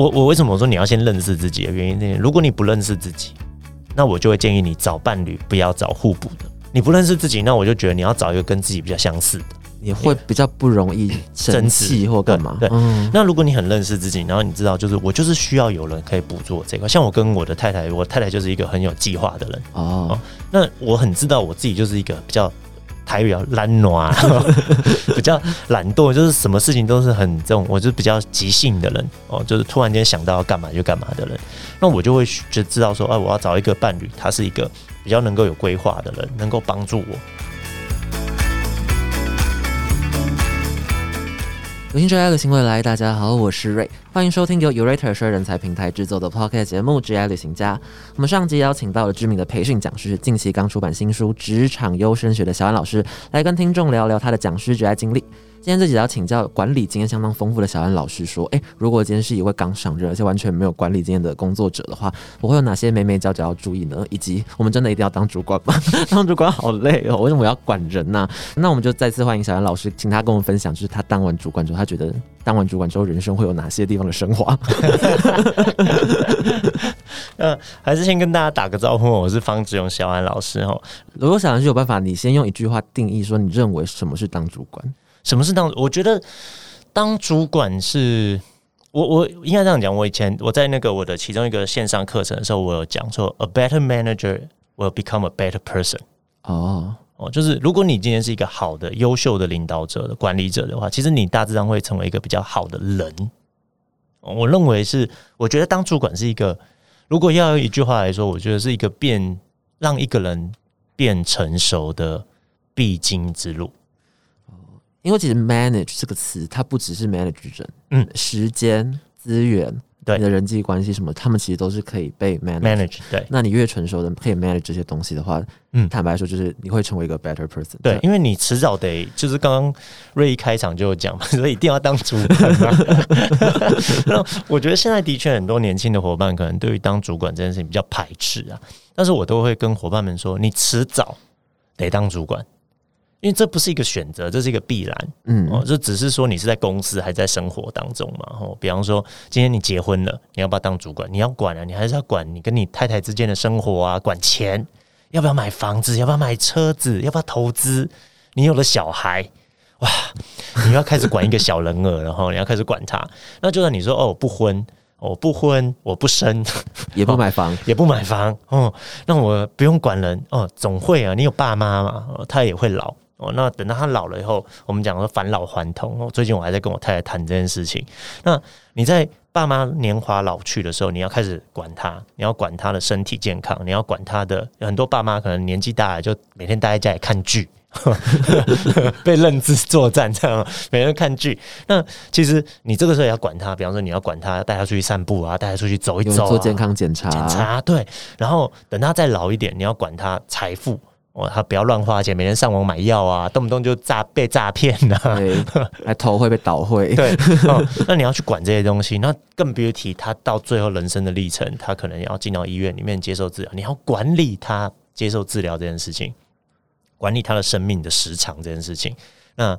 我我为什么我说你要先认识自己的原因呢？如果你不认识自己，那我就会建议你找伴侣不要找互补的。你不认识自己，那我就觉得你要找一个跟自己比较相似的。也会比较不容易生气或干嘛。对，那如果你很认识自己，然后你知道，就是我就是需要有人可以捕捉这块。像我跟我的太太，我太太就是一个很有计划的人哦。那我很知道我自己就是一个比较台语懒惰，比较懒惰，就是什么事情都是很这种，我就比较急性的人哦，就是突然间想到要干嘛就干嘛的人。那我就会就知道说，哎，我要找一个伴侣，他是一个比较能够有规划的人，能够帮助我。有心追爱旅行未来，大家好，我是瑞，欢迎收听由 Urate 社人才平台制作的 Podcast 节目《职业旅行家》。我们上集邀请到了知名的培训讲师，近期刚出版新书《职场优生学》的小安老师，来跟听众聊聊他的讲师职业经历。今天这几要请教管理经验相当丰富的小安老师说：“诶，如果今天是一位刚上任而且完全没有管理经验的工作者的话，我会有哪些眉眉角角要注意呢？以及我们真的一定要当主管吗？当主管好累哦，为什么我要管人呢？那我们就再次欢迎小安老师，请他跟我们分享，就是他当完主管之后，他觉得当完主管之后人生会有哪些地方的升华？嗯，还是先跟大家打个招呼，我是方志勇小安老师哦。如果小安是有办法，你先用一句话定义说，你认为什么是当主管？”什么是当？我觉得当主管是，我我应该这样讲。我以前我在那个我的其中一个线上课程的时候，我有讲说，a better manager will become a better person。哦哦，就是如果你今天是一个好的、优秀的领导者的管理者的话，其实你大致上会成为一个比较好的人。我认为是，我觉得当主管是一个，如果要用一句话来说，我觉得是一个变让一个人变成熟的必经之路。因为其实 manage 这个词，它不只是 manage 人，嗯，时间、资源，对你的人际关系什么，他们其实都是可以被 manage。对，那你越成熟的可以 manage 这些东西的话，嗯，坦白说，就是你会成为一个 better person。对，因为你迟早得，就是刚刚瑞一开场就有讲嘛，所以一定要当主管。那我觉得现在的确很多年轻的伙伴可能对于当主管这件事情比较排斥啊，但是我都会跟伙伴们说，你迟早得当主管。因为这不是一个选择，这是一个必然。嗯，哦，这只是说你是在公司还在生活当中嘛。哦，比方说今天你结婚了，你要不要当主管？你要管啊，你还是要管你跟你太太之间的生活啊，管钱，要不要买房子？要不要买车子？要不要投资？你有了小孩，哇，你要开始管一个小人儿，然 后你要开始管他。那就算你说哦，不婚，我不婚，我不生，也不买房，也不买房。哦，那我不用管人哦，总会啊，你有爸妈嘛，他也会老。哦，那等到他老了以后，我们讲说返老还童。哦，最近我还在跟我太太谈这件事情。那你在爸妈年华老去的时候，你要开始管他，你要管他的身体健康，你要管他的。很多爸妈可能年纪大了，就每天待在家里看剧，被认知作战这样，每天看剧。那其实你这个时候也要管他，比方说你要管他，带他出去散步啊，带他出去走一走，做健康检查，检查对。然后等他再老一点，你要管他财富。哦，他不要乱花钱，每天上网买药啊，动不动就诈被诈骗呐，还头会被倒会。对，那你要去管这些东西，那更别提他到最后人生的历程，他可能要进到医院里面接受治疗，你要管理他接受治疗这件事情，管理他的生命的时长这件事情。那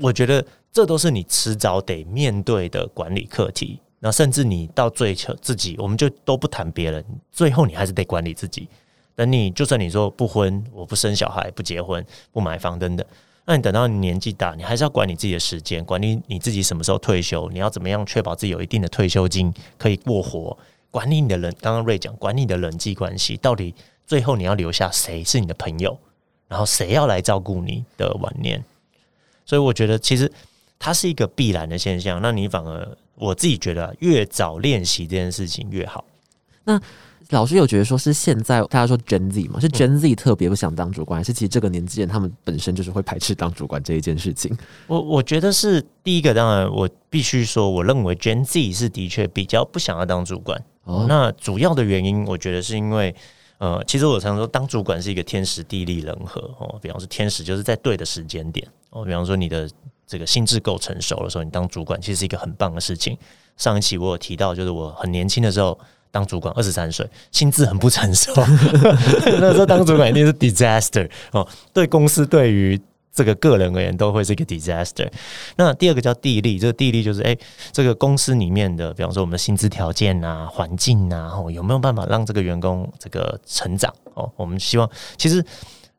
我觉得这都是你迟早得面对的管理课题。那甚至你到最后自己，我们就都不谈别人，最后你还是得管理自己。等你，就算你说不婚，我不生小孩，不结婚，不买房等等，那你等到你年纪大，你还是要管你自己的时间，管理你自己什么时候退休，你要怎么样确保自己有一定的退休金可以过活，管理你的人，刚刚瑞讲，管理你的人际关系，到底最后你要留下谁是你的朋友，然后谁要来照顾你的晚年，所以我觉得其实它是一个必然的现象，那你反而我自己觉得越早练习这件事情越好。那老师有觉得说是现在大家说 Gen Z 嘛，是 Gen Z 特别不想当主管，还是其实这个年纪人他们本身就是会排斥当主管这一件事情？我我觉得是第一个，当然我必须说，我认为 Gen Z 是的确比较不想要当主管。哦，那主要的原因，我觉得是因为，呃，其实我常说当主管是一个天时地利人和哦。比方说天时就是在对的时间点哦，比方说你的这个心智够成熟的时候，你当主管其实是一个很棒的事情。上一期我有提到，就是我很年轻的时候。当主管二十三岁，心智很不成熟。那时候当主管一定是 disaster 哦，对公司对于这个个人而言都会是一个 disaster。那第二个叫地利，这个地利就是哎，这个公司里面的，比方说我们的薪资条件啊、环境啊，哦，有没有办法让这个员工这个成长？哦，我们希望其实。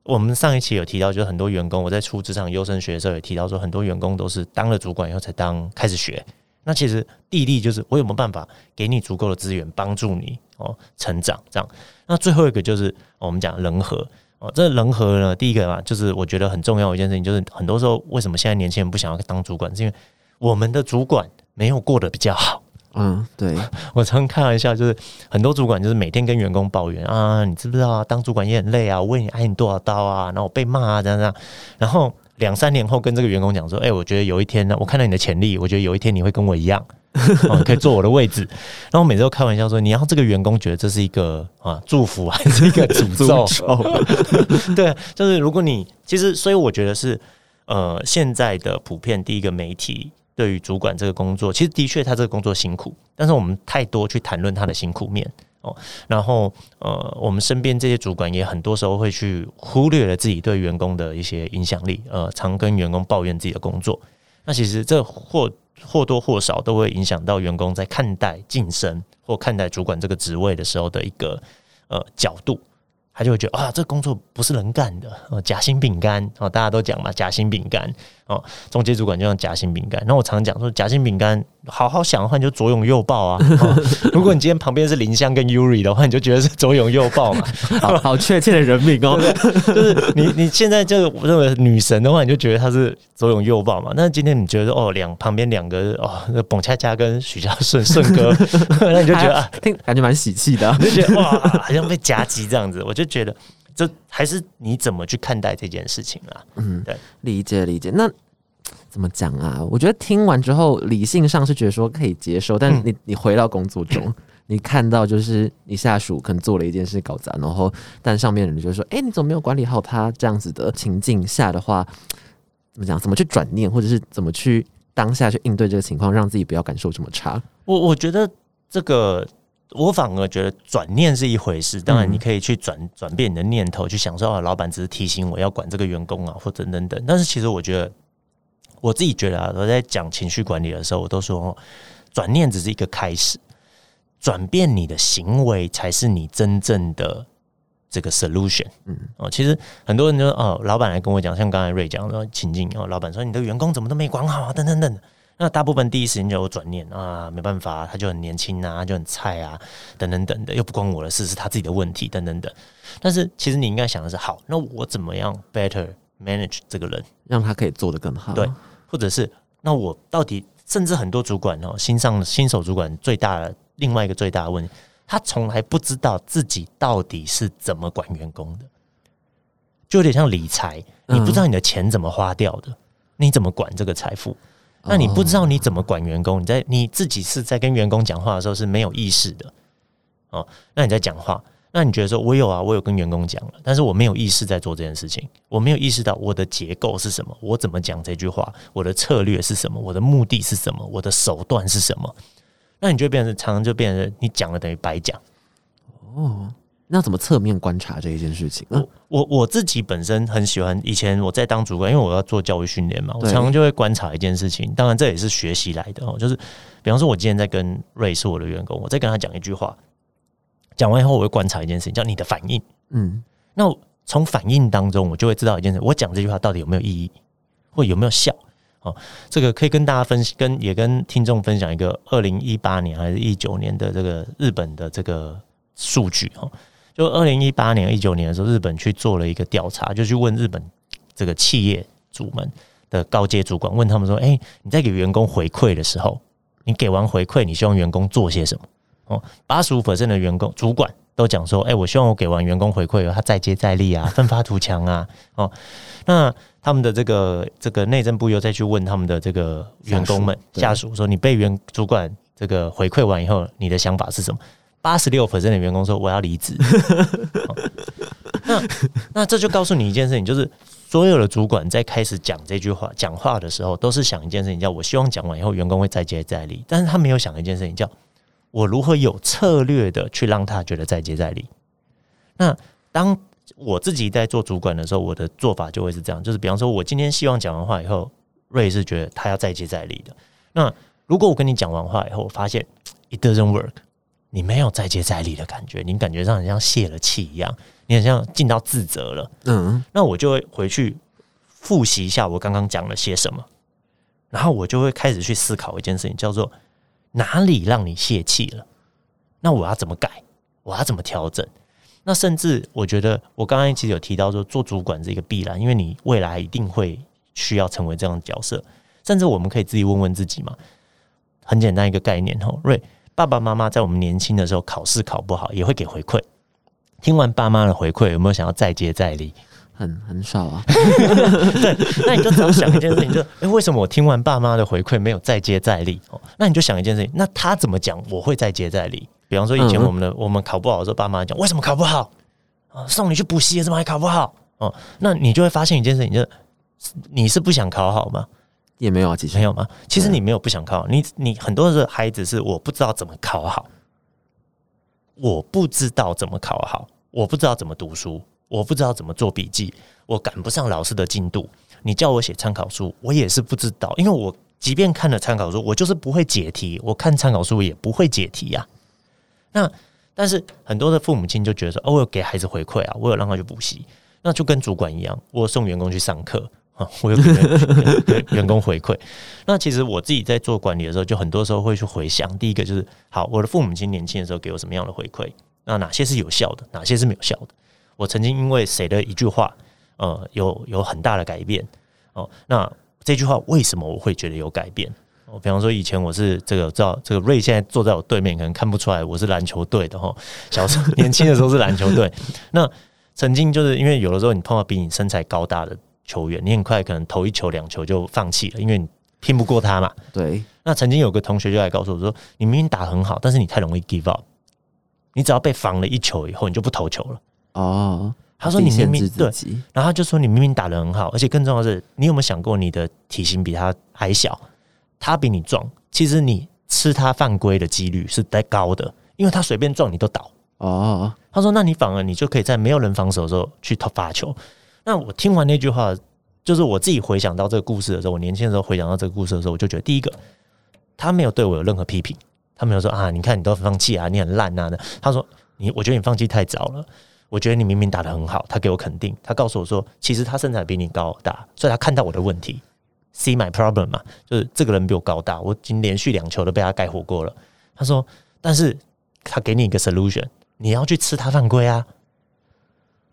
我们上一期有提到，就是很多员工，我在出职场优生学的时候也提到说，很多员工都是当了主管以后才当开始学。那其实地利就是我有没有办法给你足够的资源帮助你哦成长这样。那最后一个就是我们讲人和哦，这人和呢，第一个嘛，就是我觉得很重要一件事情，就是很多时候为什么现在年轻人不想要当主管，是因为我们的主管没有过得比较好。嗯，对，我常开玩笑，就是很多主管就是每天跟员工抱怨啊，你知不知道啊？当主管也很累啊，我为你挨你多少刀啊，然后我被骂啊，这样这样。然后两三年后跟这个员工讲说，哎，我觉得有一天呢，我看到你的潜力，我觉得有一天你会跟我一样，可以坐我的位置。然后每次都开玩笑说，你要这个员工觉得这是一个啊祝福还是一个诅咒？对，就是如果你其实，所以我觉得是呃，现在的普遍第一个媒体。对于主管这个工作，其实的确他这个工作辛苦，但是我们太多去谈论他的辛苦面然后呃，我们身边这些主管也很多时候会去忽略了自己对员工的一些影响力，呃，常跟员工抱怨自己的工作。那其实这或或多或少都会影响到员工在看待晋升或看待主管这个职位的时候的一个呃角度。他就会觉得啊，这工作不是人干的哦，夹心饼干哦，大家都讲嘛，夹心饼干哦，中介主管就像夹心饼干。那我常讲说，夹心饼干好好想的话，你就左拥右抱啊。如果你今天旁边是林香跟 Yuri 的话，你就觉得是左拥右抱嘛。好好确切的人名哦，就是你 你现在就认为女神的话，你就觉得她是左拥右抱嘛。那今天你觉得哦，两旁边两个哦，那彭恰恰跟许家顺顺哥，那你就觉得啊，听感觉蛮喜气的，就觉得哇，好像被夹击这样子，我就。觉得这还是你怎么去看待这件事情啊？嗯，对，理解理解。那怎么讲啊？我觉得听完之后，理性上是觉得说可以接受，但你你回到工作中，你看到就是你下属可能做了一件事搞砸，然后但上面人就说：“哎，你怎么没有管理好他？”这样子的情境下的话，怎么讲？怎么去转念，或者是怎么去当下去应对这个情况，让自己不要感受这么差？我我觉得这个。我反而觉得转念是一回事，当然你可以去转转变你的念头，去想说啊，老板只是提醒我要管这个员工啊，或者等等。但是其实我觉得，我自己觉得啊，我在讲情绪管理的时候，我都说转念只是一个开始，转变你的行为才是你真正的这个 solution。嗯，哦，其实很多人就哦，老板来跟我讲，像刚才瑞讲说情境哦，老板说你的员工怎么都没管好啊，等等等等。那大部分第一时间就有转念啊，没办法，他就很年轻啊，就很菜啊，等等等的，又不关我的事，是他自己的问题，等等等。但是其实你应该想的是，好，那我怎么样 better manage 这个人，让他可以做得更好？对，或者是那我到底，甚至很多主管哦，新上新手主管最大的另外一个最大的问题，他从来不知道自己到底是怎么管员工的，就有点像理财，你不知道你的钱怎么花掉的，你怎么管这个财富？那你不知道你怎么管员工？你在你自己是在跟员工讲话的时候是没有意识的哦。那你在讲话，那你觉得说我有啊，我有跟员工讲了，但是我没有意识在做这件事情，我没有意识到我的结构是什么，我怎么讲这句话，我的策略是什么，我的目的是什么，我的手段是什么？那你就变成常常就变成你讲了等于白讲哦。那怎么侧面观察这一件事情？我我我自己本身很喜欢，以前我在当主管，因为我要做教育训练嘛，我常常就会观察一件事情。当然这也是学习来的哦，就是比方说，我今天在跟瑞是我的员工，我在跟他讲一句话，讲完以后，我会观察一件事情，叫你的反应。嗯，那从反应当中，我就会知道一件事：我讲这句话到底有没有意义，或有没有效？哦，这个可以跟大家分跟也跟听众分享一个二零一八年还是一九年的这个日本的这个数据哦。就二零一八年、一九年的时候，日本去做了一个调查，就去问日本这个企业主们的高阶主管，问他们说：“哎，你在给员工回馈的时候，你给完回馈，你希望员工做些什么？”哦，八十五的员工主管都讲说：“哎，我希望我给完员工回馈，他再接再厉啊，奋发图强啊。” 哦，那他们的这个这个内政部又再去问他们的这个员工们下属说：“你被员主管这个回馈完以后，你的想法是什么？”八十六的员工说我要离职，那那这就告诉你一件事情，就是所有的主管在开始讲这句话讲话的时候，都是想一件事情，叫我希望讲完以后员工会再接再厉，但是他没有想一件事情，叫我如何有策略的去让他觉得再接再厉。那当我自己在做主管的时候，我的做法就会是这样，就是比方说，我今天希望讲完话以后，瑞是觉得他要再接再厉的。那如果我跟你讲完话以后，我发现 it doesn't work，你没有再接再厉的感觉，你感觉上很像泄了气一样，你很像进到自责了。嗯，那我就会回去复习一下我刚刚讲了些什么，然后我就会开始去思考一件事情，叫做哪里让你泄气了？那我要怎么改？我要怎么调整？那甚至我觉得，我刚刚其实有提到说，做主管是一个必然，因为你未来一定会需要成为这样的角色。甚至我们可以自己问问自己嘛，很简单一个概念哦，瑞爸爸妈妈在我们年轻的时候考试考不好，也会给回馈。听完爸妈的回馈，有没有想要再接再厉？很很少啊。对，那你就只要想一件事情，就哎、诶为什么我听完爸妈的回馈没有再接再厉？哦，那你就想一件事情，那他怎么讲，我会再接再厉？比方说以前嗯我们的、我们考不好的时候，爸妈讲为什么考不好啊？送你去补习，怎么还考不好？哦，那你就会发现一件事情，就是你是不想考好吗？也没有啊，其实没有吗？其实你没有不想考，你你很多的孩子是我不知道怎么考好，我不知道怎么考好，我不知道怎么读书，我不知道怎么做笔记，我赶不上老师的进度。你叫我写参考书，我也是不知道，因为我即便看了参考书，我就是不会解题，我看参考书也不会解题呀、那但是很多的父母亲就觉得说，哦，我有给孩子回馈啊，我有让他去补习，那就跟主管一样，我有送员工去上课啊，我有给员员 员工回馈。那其实我自己在做管理的时候，就很多时候会去回想，第一个就是，好，我的父母亲年轻的时候给我什么样的回馈？那哪些是有效的，哪些是没有效的？我曾经因为谁的一句话，呃，有有很大的改变哦。那这句话为什么我会觉得有改变？哦，比方说以前我是这个，知道这个瑞现在坐在我对面，可能看不出来我是篮球队的哈。小时候 年轻的时候是篮球队，那曾经就是因为有的时候你碰到比你身材高大的球员，你很快可能投一球两球就放弃了，因为你拼不过他嘛。对，那曾经有个同学就来告诉我说：“你明明打很好，但是你太容易 give up。你只要被防了一球以后，你就不投球了。哦，”他说：“你明明对然后他就说你明明打的很好，而且更重要的是，你有没有想过你的体型比他还小，他比你壮，其实你吃他犯规的几率是在高的，因为他随便撞你都倒。哦，他说，那你反而你就可以在没有人防守的时候去投发球。那我听完那句话，就是我自己回想到这个故事的时候，我年轻的时候回想到这个故事的时候，我就觉得第一个，他没有对我有任何批评，他没有说啊，你看你都放弃啊，你很烂啊的。他说你，我觉得你放弃太早了。我觉得你明明打得很好，他给我肯定，他告诉我说，其实他身材比你高大，所以他看到我的问题，see my problem 嘛，就是这个人比我高大，我已经连续两球都被他盖火过了。他说，但是他给你一个 solution，你要去吃他犯规啊，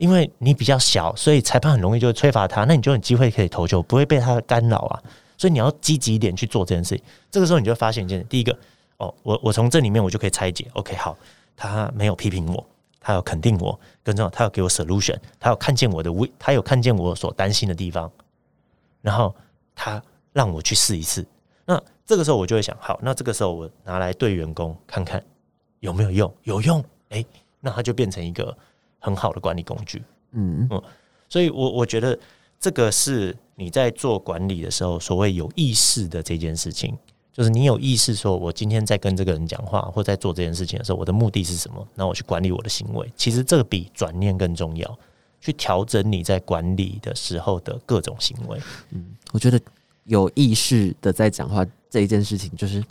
因为你比较小，所以裁判很容易就会吹罚他，那你就有机会可以投球，不会被他干扰啊。所以你要积极一点去做这件事情。这个时候你就会发现一件事，第一个，哦，我我从这里面我就可以拆解，OK，好，他没有批评我，他有肯定我，更重要，他有给我 solution，他有看见我的危，他有看见我所担心的地方，然后他让我去试一试。那这个时候我就会想，好，那这个时候我拿来对员工看看有没有用，有用，诶，那他就变成一个很好的管理工具。嗯嗯，所以我我觉得这个是你在做管理的时候所谓有意识的这件事情，就是你有意识说，我今天在跟这个人讲话或在做这件事情的时候，我的目的是什么？那我去管理我的行为，其实这个比转念更重要，去调整你在管理的时候的各种行为。嗯我觉得有意识的在讲话这一件事情，就是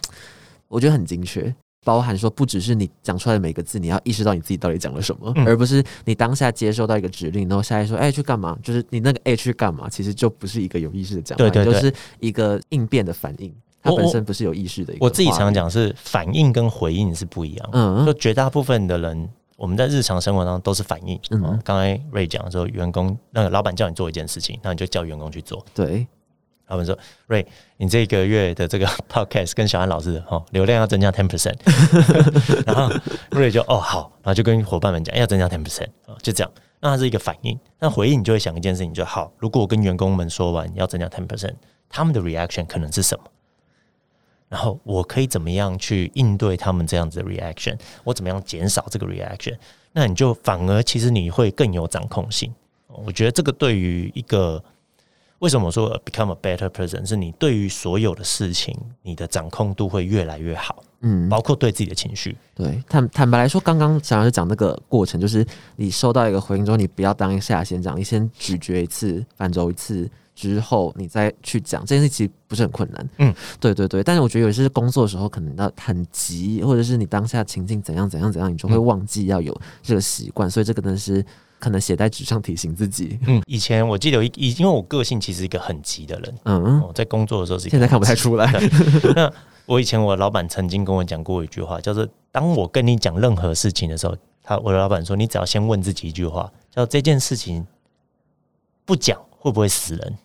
我觉得很精确，包含说不只是你讲出来的每个字，你要意识到你自己到底讲了什么，嗯而不是你当下接收到一个指令，然后下一说哎、去干嘛，就是你那个哎、去干嘛，其实就不是一个有意识的讲话，对对对就是一个应变的反应，它本身不是有意识的一个。我自己常，讲是反应跟回应是不一样，嗯就绝大部分的人。我们在日常生活当中都是反应。嗯嗯，刚才瑞讲说，员工那个老板叫你做一件事情，那你就叫员工去做。对，他们说：“瑞，你这个月的这个 podcast 跟小安老师哦，流量要增加 ten percent。”然后瑞就哦好，然后就跟伙伴们讲要增加 ten percent 啊，就这样。那它是一个反应，那回应你就会想一件事情，就好。如果我跟员工们说完要增加 ten percent，他们的 reaction 可能是什么？然后我可以怎么样去应对他们这样子的 reaction？我怎么样减少这个 reaction？那你就反而其实你会更有掌控性。我觉得这个对于一个为什么我说 become a better person？是你对于所有的事情，你的掌控度会越来越好，嗯，包括对自己的情绪。对，坦坦白来说，刚刚想要讲那个过程，就是你收到一个回应之后，你不要当下先讲，你先咀嚼一次，反轴一次之后，你再去讲这件事，其实不是很困难。嗯，对对对。但是我觉得有些工作的时候，可能要很急，或者是你当下情境怎样怎样怎样，你就会忘记要有这个习惯，所以这个呢是可能写在纸上提醒自己。嗯，以前我记得有一，因为我个性其实一个很急的人，嗯，哦，在工作的时候是现在看不太出来。那我以前我老板曾经跟我讲过一句话，叫做“当我跟你讲任何事情的时候，他我的老板说，你只要先问自己一句话，叫这件事情不讲会不会死人？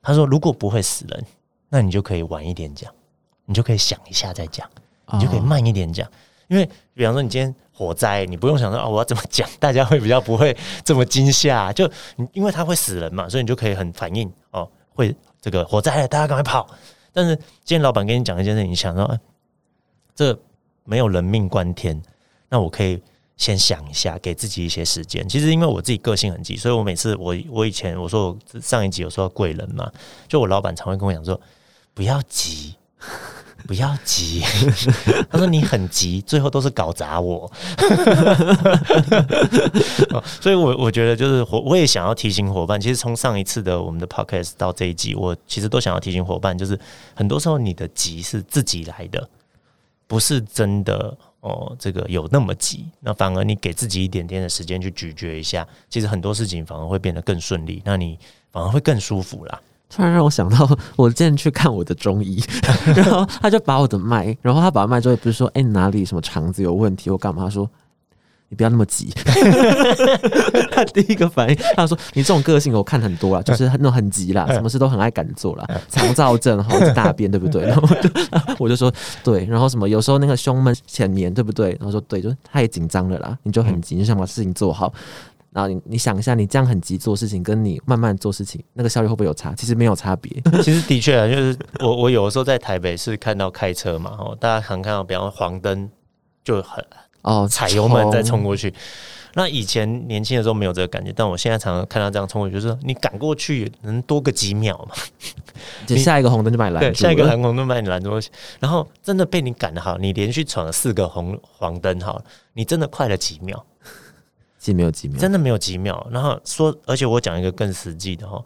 他说，如果不会死人，那你就可以晚一点讲，你就可以想一下再讲，你就可以哦慢一点讲。因为比方说你今天火灾，你不用想说啊我要怎么讲，大家会比较不会这么惊吓。就因为它会死人嘛，所以你就可以很反应哦，会这个火灾，大家赶快跑。但是今天老板跟你讲一件事，你想说，这没有人命关天，那我可以先想一下，给自己一些时间。其实因为我自己个性很急，所以我每次我我以前我说我上一集有说到贵人嘛，就我老板常会跟我讲说，不要急。不要急，他说你很急，最后都是搞砸我。哦所以我，我觉得就是伙，我也想要提醒伙伴。其实从上一次的我们的 podcast 到这一集，我其实都想要提醒伙伴，就是很多时候你的急是自己来的，不是真的哦，这个有那么急。那反而你给自己一点点的时间去咀嚼一下，其实很多事情反而会变得更顺利，那你反而会更舒服啦。突然让我想到，我之前去看我的中医，然后他就把我的脉，然后他把脉之后，也不是说，哎、你哪里什么肠子有问题，我干嘛？他说你不要那么急。他第一个反应，他说你这种个性我看很多了，就是那种很急啦，什么事都很爱赶做啦，肠燥症哈，是大便对不对？然后我就我就说对，然后什么有时候那个胸闷浅眠对不对？然后说对，就太紧张了啦，你就很急，你想把事情做好。然后你你想一下，你这样很急做事情，跟你慢慢做事情，那个效率会不会有差？其实没有差别。其实的确啊，就是我我有的时候在台北是看到开车嘛，哦，大家常看到，比方说黄灯就很哦，踩油门再冲过去。那以前年轻的时候没有这个感觉，但我现在常常看到这样冲过去，就是你赶过去能多个几秒嘛？你下一个红灯就把你拦下一个蓝红红灯把你拦住，然后真的被你赶得好，你连续闯了四个红黄灯，好了，你真的快了几秒，没有几秒，真的没有几秒。然后说，而且我讲一个更实际的哈，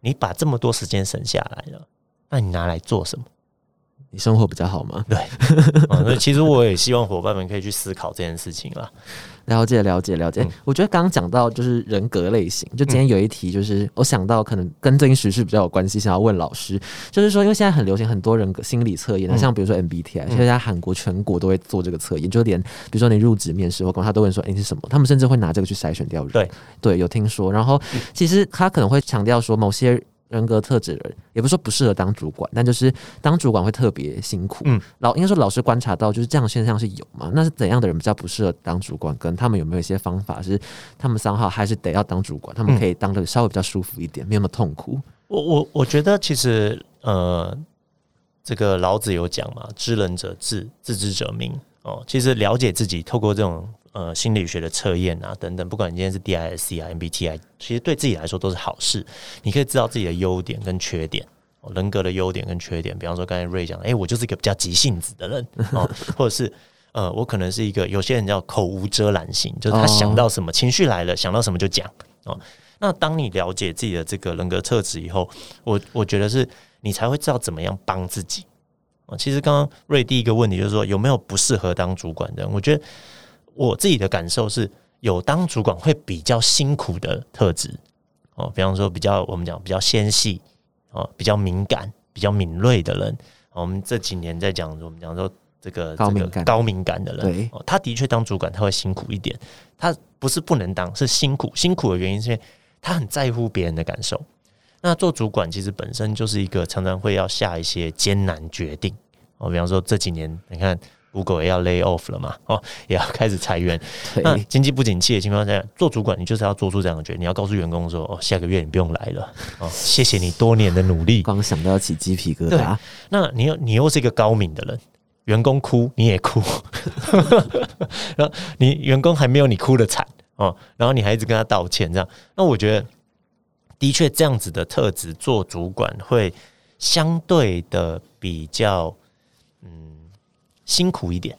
你把这么多时间省下来了，那你拿来做什么？你生活比较好吗？啊，所以其实我也希望伙伴们可以去思考这件事情啦。了解了解了解。嗯我觉得刚刚讲到就是人格类型，就今天有一题就是我想到可能跟最近时事比较有关系，想要问老师，就是说因为现在很流行很多人格心理测验，像比如说 MBTI，现在韩国全国都会做这个测验，就连比如说你入职面试或干嘛，他都问说哎、你是什么，他们甚至会拿这个去筛选掉人。对对，有听说。然后其实他可能会强调说某些。人格特质的人，也不是说不适合当主管，但就是当主管会特别辛苦。嗯老应该说老师观察到，就是这样的现象是有嘛？那是怎样的人比较不适合当主管？跟他们有没有一些方法是他们三号还是得要当主管，他们可以当的稍微比较舒服一点，没有那么痛苦。我我我觉得其实呃，这个老子有讲嘛，知人者智，自知者明。哦，其实了解自己，透过这种呃心理学的测验啊等等，不管你今天是 DISC 啊 MBTI，其实对自己来说都是好事。你可以知道自己的优点跟缺点。哦人格的优点跟缺点，比方说刚才瑞讲，诶，我就是一个比较急性子的人哦，或者是呃，我可能是一个有些人叫口无遮拦型，就是他哦想到什么、情绪来了，想到什么就讲哦。那当你了解自己的这个人格特质以后，我我觉得是你才会知道怎么样帮自己。哦，其实刚刚瑞第一个问题就是说有没有不适合当主管的人？我觉得我自己的感受是有当主管会比较辛苦的特质哦，比方说比较我们讲比较纤细哦，比较敏感、比较敏锐的人。哦我们这几年在讲，我们讲说这个这个高敏感高敏感的人，对哦，他的确当主管他会辛苦一点，他不是不能当，是辛苦。辛苦的原因是因为他很在乎别人的感受。那做主管其实本身就是一个常常会要下一些艰难决定哦，比方说这几年你看 Google 也要 lay off 了嘛，哦，也要开始裁员。那对，经济不景气的情况下，做主管你就是要做出这样的决定，你要告诉员工说，哦，下个月你不用来了，哦，谢谢你多年的努力。光想到要起鸡皮疙瘩。那你又你又是一个高敏的人，员工哭你也哭，然后你员工还没有你哭的惨哦，然后你还一直跟他道歉，这样，那我觉得的确这样子的特质做主管会相对的比较嗯辛苦一点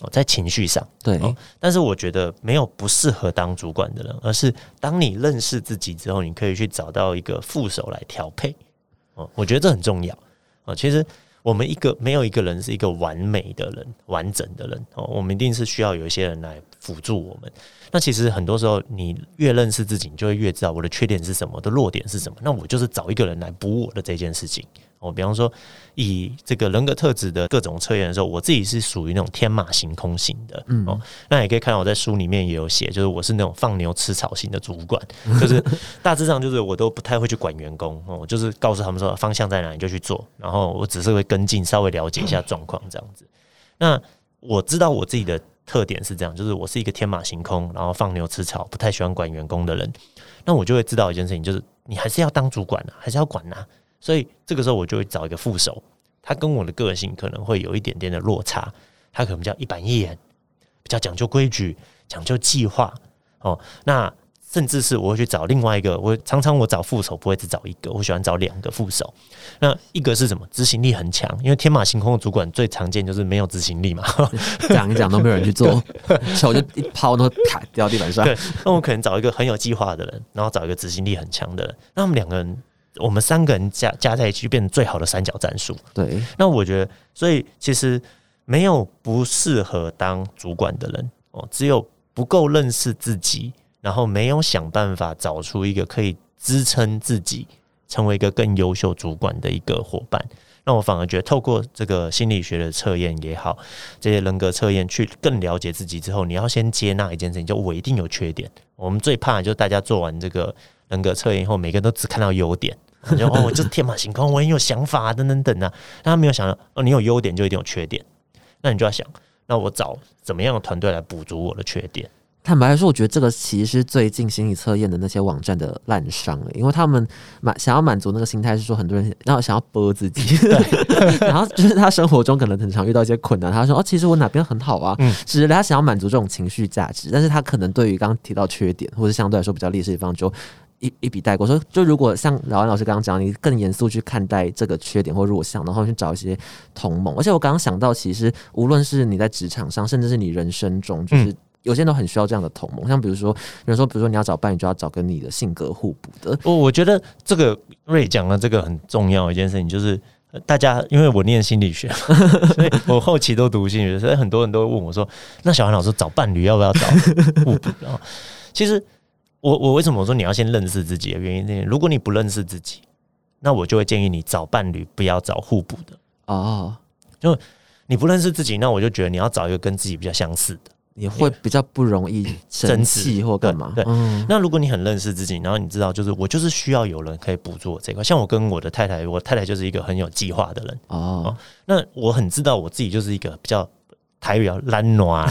哦，在情绪上。对，哦但是我觉得没有不适合当主管的人，而是当你认识自己之后，你可以去找到一个副手来调配。哦，我觉得这很重要。哦，其实我们一个没有一个人是一个完美的人、完整的人。哦，我们一定是需要有一些人来辅助我们。那其实很多时候，你越认识自己，你就会越知道我的缺点是什么，我的弱点是什么。那我就是找一个人来补我的这件事情。哦，比方说以这个人格特质的各种测验的时候，我自己是属于那种天马行空型的。嗯，哦，那也可以看到我在书里面也有写，就是我是那种放牛吃草型的主管，就是大致上就是我都不太会去管员工，哦，我就是告诉他们说方向在哪你就去做，然后我只是会跟进，稍微了解一下状况这样子。那我知道我自己的特点是这样，就是我是一个天马行空，然后放牛吃草，不太喜欢管员工的人。那我就会知道一件事情，就是你还是要当主管啊，还是要管啊。所以这个时候我就会找一个副手，他跟我的个性可能会有一点点的落差，他可能比较一板一眼，比较讲究规矩，讲究计划哦。那甚至是我会去找另外一个，我常常我找副手不会只找一个，我喜欢找两个副手。那一个是什么？执行力很强，因为天马行空的主管最常见就是没有执行力嘛。讲一讲都没有人去做，手就一抛，然后啪掉地板上。对，那我可能找一个很有计划的人，然后找一个执行力很强的人，那我们两个人，我们三个人加加在一起，变成最好的三角战术。对，那我觉得，所以其实没有不适合当主管的人哦，只有不够认识自己，然后没有想办法找出一个可以支撑自己成为一个更优秀主管的一个伙伴。那我反而觉得，透过这个心理学的测验也好，这些人格测验，去更了解自己之后，你要先接纳一件事情，就我一定有缺点。我们最怕的就是大家做完这个人格测验以后，每个人都只看到优点，就哦，我就天马行空，我很有想法啊，等等等啊。但他没有想到，哦，你有优点就一定有缺点，那你就要想，那我找怎么样的团队来补足我的缺点？坦白来说，我觉得这个其实是最近心理测验的那些网站的烂伤了，因为他们满想要满足那个心态是说，很多人然后想要播自己，然后就是他生活中可能很常遇到一些困难，他说哦，其实我哪边很好啊，嗯只是他想要满足这种情绪价值，但是他可能对于刚刚提到缺点或者相对来说比较劣势的地方就。一一笔带过，说就如果像老安老师刚刚讲，你更严肃去看待这个缺点或弱项，然后去找一些同盟。而且我刚刚想到，其实无论是你在职场上，甚至是你人生中，就是有些人都很需要这样的同盟。像比如说，有人说，比如说你要找伴侣，就要找跟你的性格互补的。我我觉得这个瑞讲的这个很重要一件事情，就是呃大家因为我念心理学，所以我后期都读心理学，所以很多人都会问我说：“那小韩老师找伴侣要不要找互补？”然后其实我我为什么我说你要先认识自己的原因是，如果你不认识自己，那我就会建议你找伴侣不要找互补的。哦，就你不认识自己，那我就觉得你要找一个跟自己比较相似的。也会比较不容易生气或干嘛。对那如果你很认识自己，然后你知道，就是我就是需要有人可以补助我这一块。像我跟我的太太，我太太就是一个很有计划的人。哦，那我很知道我自己就是一个比较台语比较懒惰，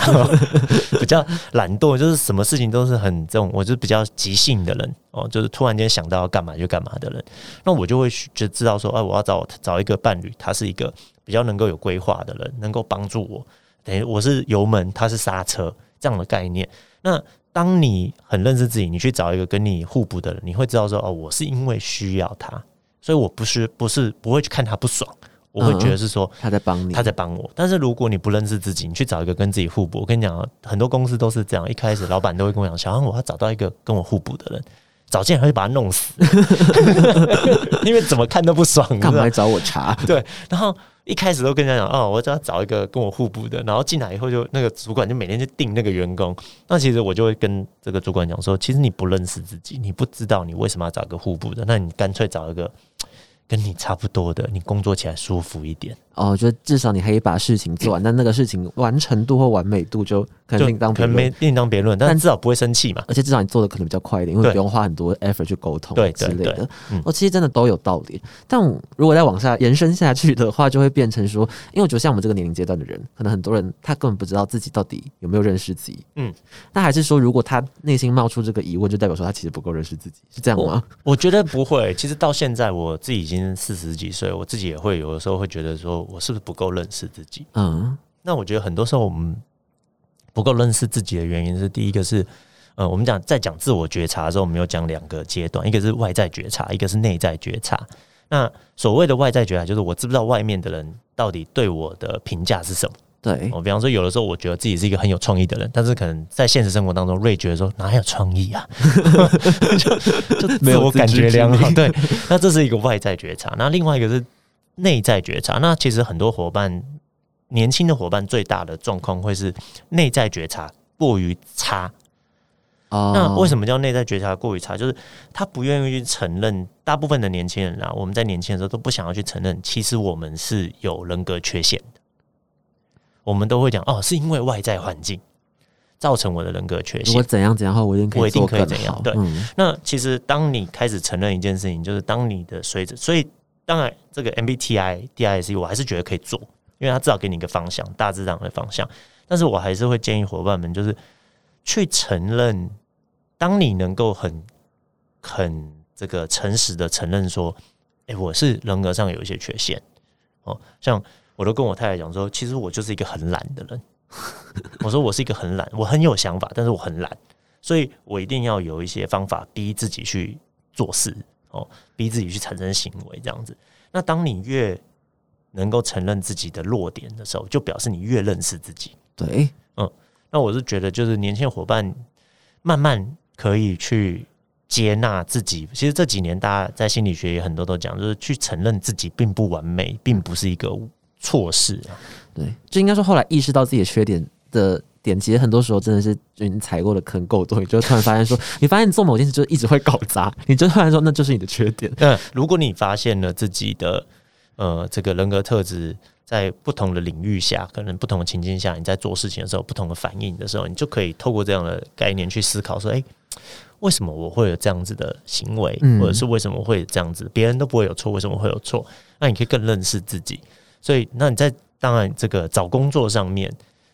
比较懒惰，就是什么事情都是很这种，我就是比较急性的人哦，就是突然间想到要干嘛就干嘛的人。那我就会去就知道说，哎、我要找找一个伴侣，他是一个比较能够有规划的人，能够帮助我。等于我是油门，他是刹车这样的概念。那当你很认识自己，你去找一个跟你互补的人，你会知道说，哦，我是因为需要他，所以我不是不是不会去看他不爽，我会觉得是说。他在帮你，他在帮我。但是如果你不认识自己，你去找一个跟自己互补，我跟你讲啊，很多公司都是这样，一开始老板都会跟我讲，小安，我要找到一个跟我互补的人，找进来会把他弄死，因为怎么看都不爽，干嘛来找我查？对，然后一开始都跟人家讲，哦，我只要找一个跟我互补的，然后进来以后就那个主管就每天就定那个员工，那其实我就会跟这个主管讲说，其实你不认识自己，你不知道你为什么要找一个互补的，那你干脆找一个跟你差不多的，你工作起来舒服一点。哦，就至少你可以把事情做完，但那个事情完成度或完美度就可能就另当别可能没。另当别论，但至少不会生气嘛。而且至少你做的可能比较快一点，因为对不用花很多 effort 去沟通之类的。嗯哦，其实真的都有道理。但如果再往下延伸下去的话，就会变成说，因为我觉得像我们这个年龄阶段的人，可能很多人他根本不知道自己到底有没有认识自己。嗯，那还是说，如果他内心冒出这个疑问，就代表说他其实不够认识自己，是这样吗？我觉得不会。其实到现在我自己已经四十几岁，我自己也会有的时候会觉得说，我是不是不够认识自己？嗯，那我觉得很多时候我们不够认识自己的原因是，第一个是，呃，我们讲在讲自我觉察的时候，我们有讲两个阶段，一个是外在觉察，一个是内在觉察。那所谓的外在觉察，就是我知不知道外面的人到底对我的评价是什么？对，哦，比方说，有的时候我觉得自己是一个很有创意的人，但是可能在现实生活当中，瑞觉得说哪有创意啊，就就没有我感觉良好。对，那这是一个外在觉察。那另外一个是内在觉察。那其实很多伙伴，年轻的伙伴最大的状况会是内在觉察过于差。哦那为什么叫内在觉察过于差？就是他不愿意去承认，大部分的年轻人啊，我们在年轻的时候都不想要去承认，其实我们是有人格缺陷的。我们都会讲哦，是因为外在环境造成我的人格缺陷。我。怎样怎样后，我一定可以我一定做更可以怎样对嗯那其实当你开始承认一件事情，就是当你的随着，所以当然这个 MBTI、DISC 我还是觉得可以做，因为他至少给你一个方向，大致上的方向。但是我还是会建议伙伴们，就是去承认，当你能够很很这个诚实的承认说，哎、我是人格上有一些缺陷哦，像我都跟我太太讲说，其实我就是一个很懒的人。我说我是一个很懒，我很有想法，但是我很懒，所以我一定要有一些方法逼自己去做事哦，逼自己去产生行为这样子。那当你越能够承认自己的弱点的时候，就表示你越认识自己。对，嗯那我是觉得，就是年轻伙伴慢慢可以去接纳自己。其实这几年大家在心理学也很多都讲，就是去承认自己并不完美，并不是一个错事啊。对，就应该说后来意识到自己的缺点的点，其实很多时候真的是就你踩过的坑够多，你就突然发现说，你发现你做某件事就一直会搞砸，你就突然说那就是你的缺点。嗯如果你发现了自己的呃这个人格特质，在不同的领域下，可能不同的情境下，你在做事情的时候，不同的反应的时候，你就可以透过这样的概念去思考，说，哎、为什么我会有这样子的行为，嗯或者是为什么会这样子？别人都不会有错，为什么会有错？那你可以更认识自己。所以，那你在当然这个找工作上面，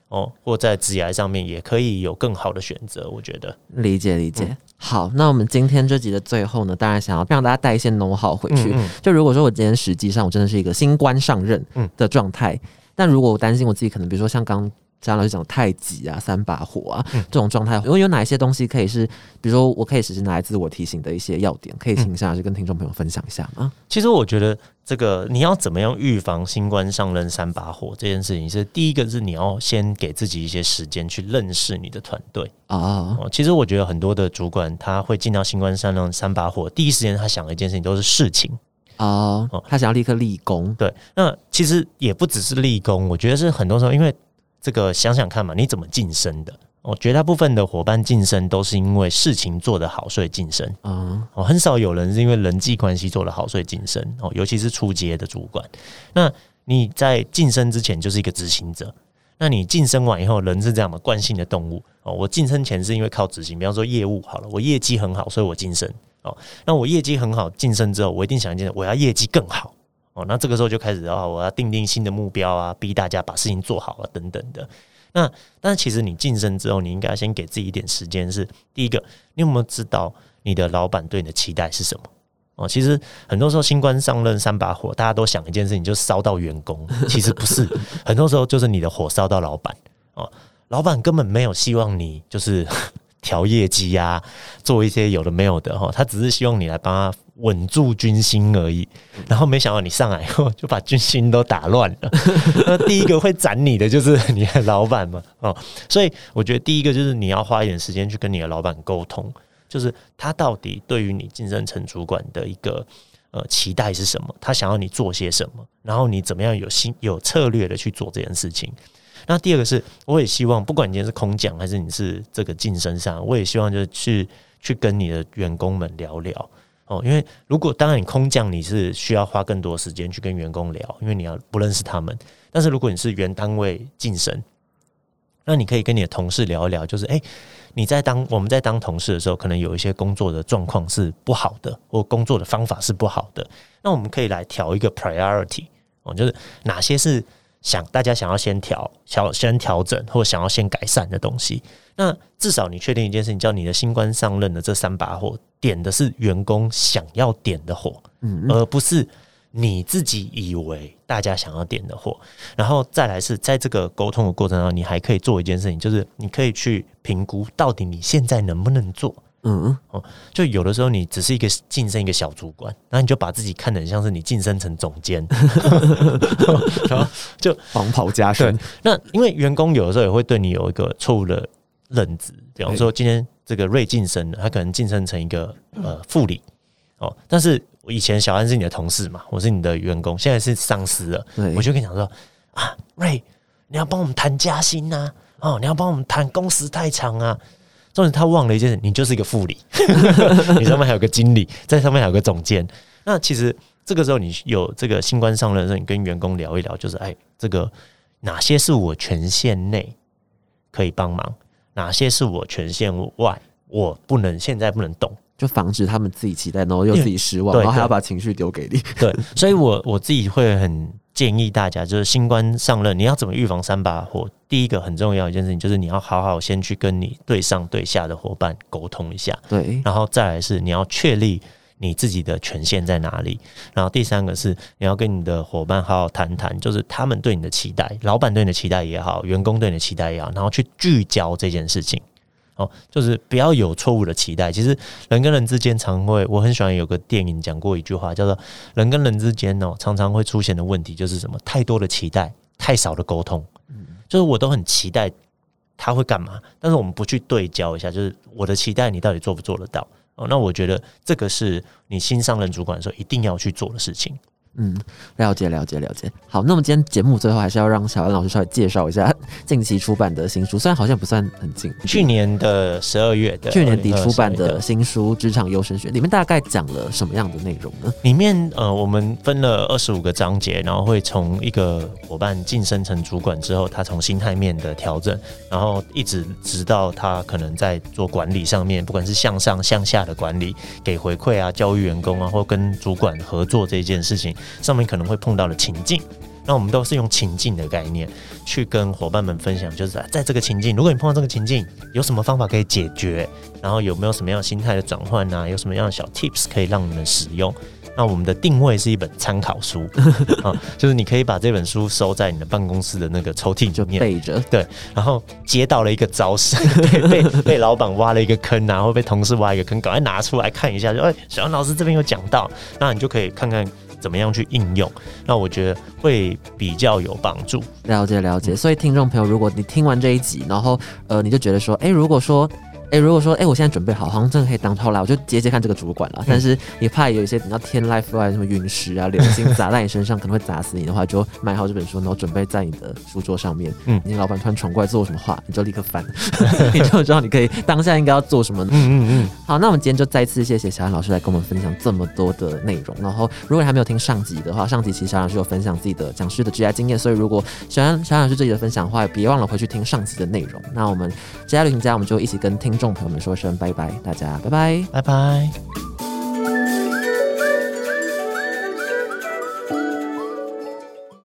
哦，或在职业上面，也可以有更好的选择。我觉得，理解理嗯解。好，那我们今天这集的最后呢，当然想要让大家带一些 know how 回去。嗯嗯就如果说我今天实际上我真的是一个新官上任嗯的状态，但如果我担心我自己可能，比如说像刚张老师讲的太极啊、三把火啊、嗯这种状态，有有哪一些东西可以是，比如说我可以实时拿来自我提醒的一些要点，可以请夏老师跟听众朋友分享一下吗？其实我觉得这个你要怎么样预防新官上任三把火这件事情，是第一个是你要先给自己一些时间去认识你的团队哦，哦。其实我觉得很多的主管他会进到新官上任三把火，第一时间他想的一件事情都是事情。哦哦，他想要立刻立功，对，那其实也不只是立功，我觉得是很多时候，因为这个想想看嘛，你怎么晋升的？哦，绝大部分的伙伴晋升都是因为事情做得好，所以晋升。嗯，哦，很少有人是因为人际关系做得好所以晋升哦，尤其是初阶的主管。那你在晋升之前就是一个执行者，那你晋升完以后，人是这样的惯性的动物哦。我晋升前是因为靠执行，比方说业务好了，我业绩很好，所以我晋升哦。那我业绩很好，晋升之后，我一定想一件事，我要业绩更好哦。那这个时候就开始啊，我要定定新的目标啊，逼大家把事情做好啊，等等的。那但是其实你晋升之后，你应该先给自己一点时间。是第一个，你有没有知道你的老板对你的期待是什么？哦，其实很多时候新官上任三把火，大家都想一件事情，就烧到员工。其实不是，很多时候就是你的火烧到老板。哦，老板根本没有希望你就是 调业绩呀、做一些有的没有的哈、哦，他只是希望你来帮他稳住军心而已。然后没想到你上来以后就把军心都打乱了。那第一个会斩你的就是你的老板嘛，哦，所以我觉得第一个就是你要花一点时间去跟你的老板沟通，就是他到底对于你晋升成主管的一个呃期待是什么，他想要你做些什么，然后你怎么样有心有策略的去做这件事情。那第二个是，我也希望，不管你今天是空降还是你是这个晋升上，我也希望就是去去跟你的员工们聊聊哦，因为如果当然你空降你是需要花更多时间去跟员工聊，因为你要不认识他们。但是如果你是原单位晋升，那你可以跟你的同事聊一聊，就是诶，你在当我们在当同事的时候，可能有一些工作的状况是不好的，或工作的方法是不好的，那我们可以来调一个 priority 哦，就是哪些是想大家想要先调、想先调整或想要先改善的东西。那至少你确定一件事情，叫你的新官上任的这三把火点的是员工想要点的火，嗯而不是你自己以为大家想要点的火。然后再来是在这个沟通的过程中，你还可以做一件事情，就是你可以去评估到底你现在能不能做。嗯，哦就有的时候你只是一个晋升一个小主管，然后你就把自己看得很像是你晋升成总监，然后就黄袍加身。那因为员工有的时候也会对你有一个错误的认知，比方说今天这个瑞晋升了，他可能晋升成一个呃副理哦，但是我以前小安是你的同事嘛，我是你的员工，现在是上司了，我就跟你讲说啊，瑞，你要帮我们谈加薪呐，哦，你要帮我们谈工时太长啊。重点他忘了一件事，你就是一个副理，你上面还有个经理，在上面还有个总监。那其实这个时候你有这个新官上任的时候，你跟员工聊一聊，就是哎，这个哪些是我权限内可以帮忙，哪些是我权限外，我不能现在不能动，就防止他们自己期待，然后又自己失望，然后还要把情绪丢给你。对，所以我我自己会很。建议大家就是新官上任，你要怎么预防三把火？第一个很重要一件事情就是你要好好先去跟你对上对下的伙伴沟通一下，对，然后再来是你要确立你自己的权限在哪里，然后第三个是你要跟你的伙伴好好谈谈，就是他们对你的期待，老板对你的期待也好，员工对你的期待也好，然后去聚焦这件事情。哦，就是不要有错误的期待。其实人跟人之间常会，我很喜欢有个电影讲过一句话，叫做“人跟人之间哦，常常会出现的问题就是什么？太多的期待，太少的沟通。嗯，就是我都很期待他会干嘛，但是我们不去对焦一下，就是我的期待你到底做不做得到？哦，那我觉得这个是你新上任主管的时候一定要去做的事情。嗯，了解了解了解。好，那么今天节目最后还是要让小安老师稍微介绍一下 近期出版的新书，虽然好像不算很近，去年的十二月的，去年底出版的新书《职场优生学》，里面大概讲了什么样的内容呢？里面呃，我们分了二十五个章节，然后会从一个伙伴晋升成主管之后，他从心态面的调整，然后一直直到他可能在做管理上面，不管是向上向下的管理，给回馈啊，教育员工啊，或跟主管合作这件事情。上面可能会碰到的情境，那我们都是用情境的概念去跟伙伴们分享，就是在这个情境，如果你碰到这个情境，有什么方法可以解决？然后有没有什么样心态的转换啊？有什么样的小 tips 可以让你们使用？那我们的定位是一本参考书 啊，就是你可以把这本书收在你的办公室的那个抽屉里面背着。对，然后接到了一个招式，被被老板挖了一个坑，然后被同事挖一个坑，赶快拿出来看一下，就哎，小杨老师这边有讲到，那你就可以看看。怎么样去应用？那我觉得会比较有帮助。了解了解，所以听众朋友，如果你听完这一集，然后呃，你就觉得说，哎，如果说。哎，如果说哎，我现在准备好，好像真的可以当超来，我就接接看这个主管了。但是你怕有一些你要天 life 外什么陨石啊、流星砸在你身上，可能会砸死你的话，就买好这本书，然后准备在你的书桌上面。嗯，你老板突然闯过来做什么话，你就立刻翻，你就知道你可以当下应该要做什么。嗯嗯嗯。好，那我们今天就再次谢谢小安老师来跟我们分享这么多的内容。然后，如果你还没有听上集的话，上集其实小安老师有分享自己的讲师的职业经验，所以如果小安小安老师这里的分享的话，别忘了回去听上集的内容。那我们职业旅行家，我们就一起跟听众朋友们说声。拜拜，大家拜拜，拜拜。